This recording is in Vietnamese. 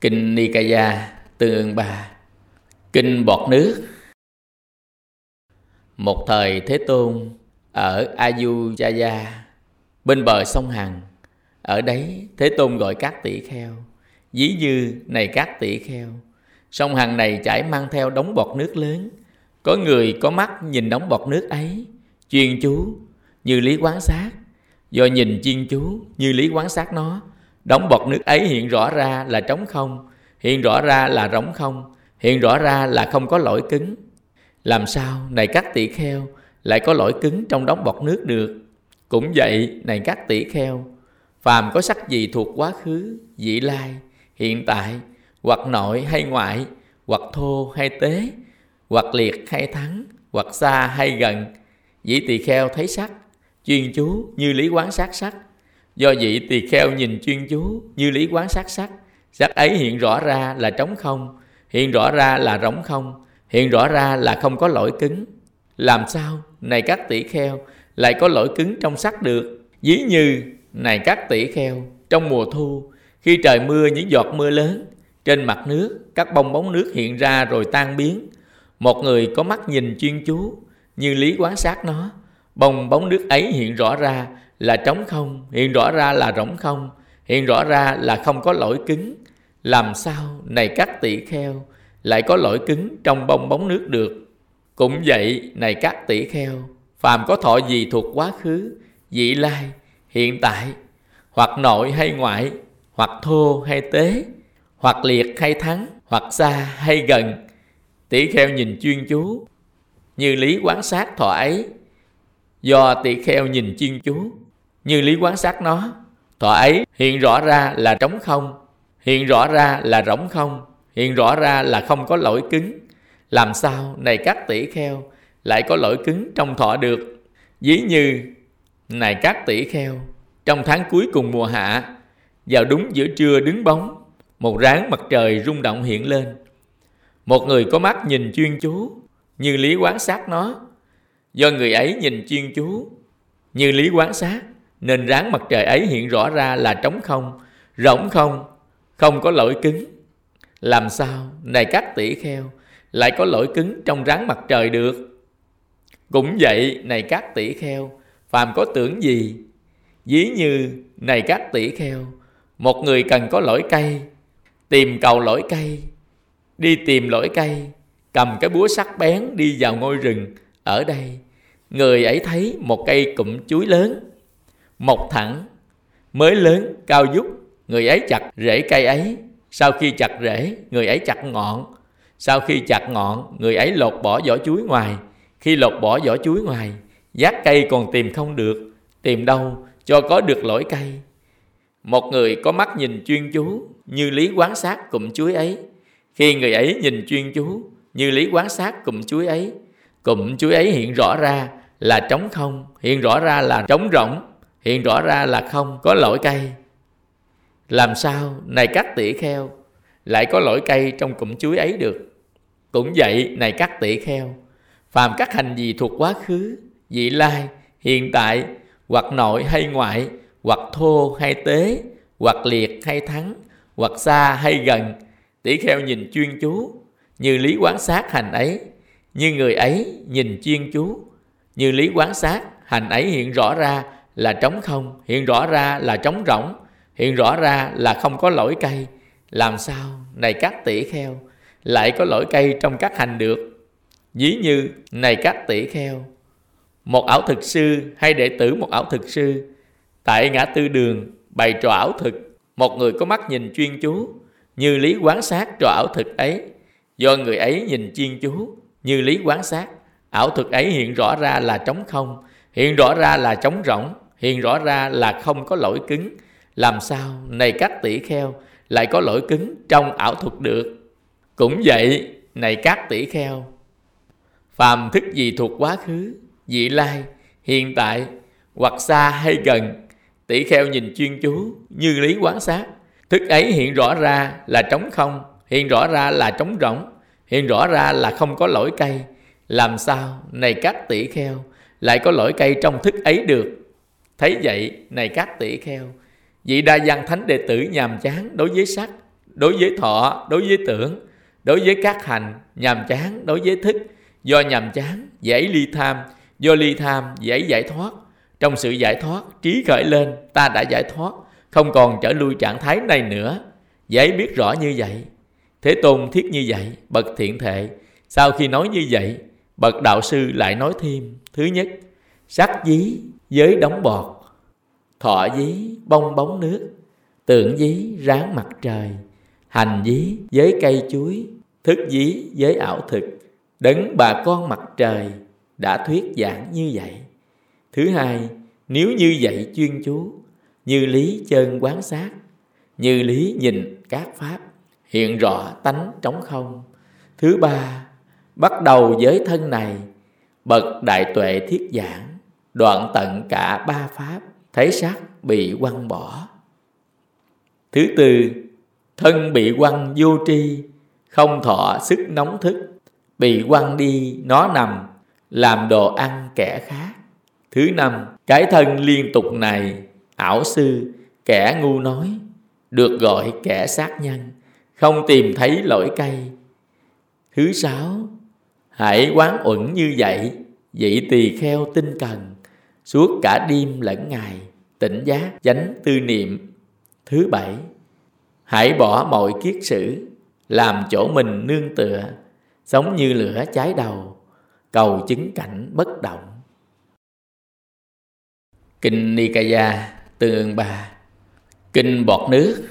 Kinh Nikaya, Tương ương ba. Kinh Bọt Nước. Một thời Thế Tôn ở Ayutthaya bên bờ sông Hằng. Ở đấy, Thế Tôn gọi các tỷ kheo. Dí dư này các tỷ kheo. Sông Hằng này chảy mang theo đống bọt nước lớn. Có người có mắt nhìn đống bọt nước ấy, Chuyên chú như lý quán sát. Do nhìn chuyên chú như lý quán sát nó đóng bọt nước ấy hiện rõ ra là trống không Hiện rõ ra là rỗng không Hiện rõ ra là không có lỗi cứng. Làm sao này các tỷ kheo Lại có lỗi cứng trong đóng bọt nước được? Cũng vậy này các tỷ kheo Phàm có sắc gì thuộc quá khứ, vị lai, hiện tại Hoặc nội hay ngoại Hoặc thô hay tế Hoặc liệt hay thắng Hoặc xa hay gần Vị tỳ kheo thấy sắc Chuyên chú như lý quán sát sắc Do vậy tỳ kheo nhìn chuyên chú như lý quán sát sắc. Sắc ấy hiện rõ ra là trống không, Hiện rõ ra là rỗng không, Hiện rõ ra là không có lỗi cứng. Làm sao? Này các tỷ kheo, Lại có lỗi cứng trong sắc được. Dí như, này các tỷ kheo, Trong mùa thu, Khi trời mưa những giọt mưa lớn, Trên mặt nước Các bong bóng nước hiện ra rồi tan biến. Một người có mắt nhìn chuyên chú Như lý quán sát nó Bong bóng nước ấy hiện rõ ra là trống không? Hiện rõ ra là rỗng không. Hiện rõ ra là không có lỗi cứng. Làm sao này các tỷ kheo Lại có lỗi cứng trong bong bóng nước được? Cũng vậy, này các tỷ kheo, Phàm có thọ gì thuộc quá khứ, Vị lai, Hiện tại, Hoặc nội hay ngoại, Hoặc thô hay tế, Hoặc liệt hay thắng, Hoặc xa hay gần. Tỷ kheo nhìn chuyên chú, Như lý quán sát thọ ấy. Do tỷ kheo nhìn chuyên chú như lý quán sát nó Thọ ấy, hiện rõ ra là trống không, Hiện rõ ra là rỗng không, Hiện rõ ra là không có lỗi cứng. Làm sao này các tỷ kheo Lại có lỗi cứng trong thọ được? Ví như, Này các tỷ kheo, Trong tháng cuối cùng mùa hạ, Vào đúng giữa trưa đứng bóng, Một ráng mặt trời rung động hiện lên. Một người có mắt nhìn chuyên chú, Như lý quán sát nó Do người ấy nhìn chuyên chú, Như lý quán sát nên ráng mặt trời ấy hiện rõ ra là trống không, rỗng không, không có lỗi cứng. Làm sao, này các tỷ kheo, lại có lỗi cứng trong ráng mặt trời được? Cũng vậy, này các tỷ kheo, phàm có tưởng gì? Ví như, này các tỷ kheo, một người cần có lỗi cây, tìm cầu lỗi cây, đi tìm lỗi cây, cầm cái búa sắc bén đi vào ngôi rừng, ở đây, người ấy thấy một cây cụm chuối lớn, mọc thẳng, mới lớn, cao dút, người ấy chặt rễ cây ấy. Sau khi chặt rễ, người ấy chặt ngọn. Sau khi chặt ngọn, người ấy lột bỏ vỏ chuối ngoài. Khi lột bỏ vỏ chuối ngoài, giác cây còn tìm không được. Tìm đâu cho có được lỗi cây. Một người có mắt nhìn chuyên chú như lý quán sát cụm chuối ấy. Khi người ấy nhìn chuyên chú như lý quán sát cụm chuối ấy, cụm chuối ấy hiện rõ ra là trống không, hiện rõ ra là trống rỗng, hiện rõ ra là không có lỗi cây. Làm sao này các tỷ kheo, lại có lỗi cây trong cụm chuối ấy được? Cũng vậy, này các tỷ kheo, phàm các hành gì thuộc quá khứ, vị lai, hiện tại, hoặc nội hay ngoại, hoặc thô hay tế, hoặc liệt hay thắng, hoặc xa hay gần tỷ kheo nhìn chuyên chú, như lý quán sát hành ấy, như người ấy nhìn chuyên chú, như lý quán sát hành ấy hiện rõ ra là trống không? Hiện rõ ra là trống rỗng. Hiện rõ ra là không có lỗi cây. Làm sao? Này các tỷ kheo, lại có lỗi cây trong các hành được. Ví như, này các tỷ kheo, một ảo thực sư hay đệ tử một ảo thực sư, tại ngã tư đường bày trò ảo thực. Một người có mắt nhìn chuyên chú, như lý quán sát trò ảo thực ấy. Do người ấy nhìn chuyên chú, như lý quán sát. Ảo thực ấy hiện rõ ra là trống không. Hiện rõ ra là trống rỗng hiện rõ ra là không có lỗi cứng. Làm sao? Này các tỷ kheo, lại có lỗi cứng trong ảo thuật được. Cũng vậy, này các tỷ kheo, phàm thức gì thuộc quá khứ, vị lai, hiện tại, hoặc xa hay gần, tỷ kheo nhìn chuyên chú như lý quán sát. Thức ấy hiện rõ ra là trống không, hiện rõ ra là trống rỗng, hiện rõ ra là không có lỗi cây làm sao? Này các tỷ kheo, lại có lỗi cây trong thức ấy được. Thấy vậy, này các tỷ kheo, vị đa văn thánh đệ tử nhàm chán đối với sắc, đối với thọ đối với tưởng đối với các hành nhàm chán đối với thức. Do nhàm chán dễ ly tham do ly tham dễ giải thoát. Trong sự giải thoát trí khởi lên ta đã giải thoát không còn trở lui trạng thái này nữa. Dễ biết rõ như vậy. Thế tôn thiết như vậy bậc thiện thệ. Sau khi nói như vậy bậc đạo sư lại nói thêm thứ nhất sắc dí với đóng bọt. Thọ dí, bong bóng nước. Tượng dí, ráng mặt trời. Hành dí với cây chuối. Thức dí với ảo thực. Đấng bà con mặt trời đã thuyết giảng như vậy. Thứ hai, nếu như vậy chuyên chú, như lý chân quán sát, như lý nhìn các pháp, hiện rõ tánh trống không. Thứ ba, bắt đầu với thân này, bậc đại tuệ thiết giảng đoạn tận cả ba pháp thấy sắc bị quăng bỏ. Thứ tư, thân bị quăng vô tri, không thọ sức nóng thức, bị quăng đi nó nằm, làm đồ ăn kẻ khác. Thứ năm, cái thân liên tục này, ảo sư, kẻ ngu nói, được gọi kẻ sát nhân, không tìm thấy lỗi cây thứ sáu, hãy quán uẩn như vậy vị tỳ kheo tinh cần suốt cả đêm lẫn ngày, tỉnh giác chánh tư niệm. Thứ bảy, hãy bỏ mọi kiết sử, làm chỗ mình nương tựa sống như lửa cháy đầu, cầu chứng cảnh bất động. Kinh nikaya, tương ương ba. Kinh bọt nước.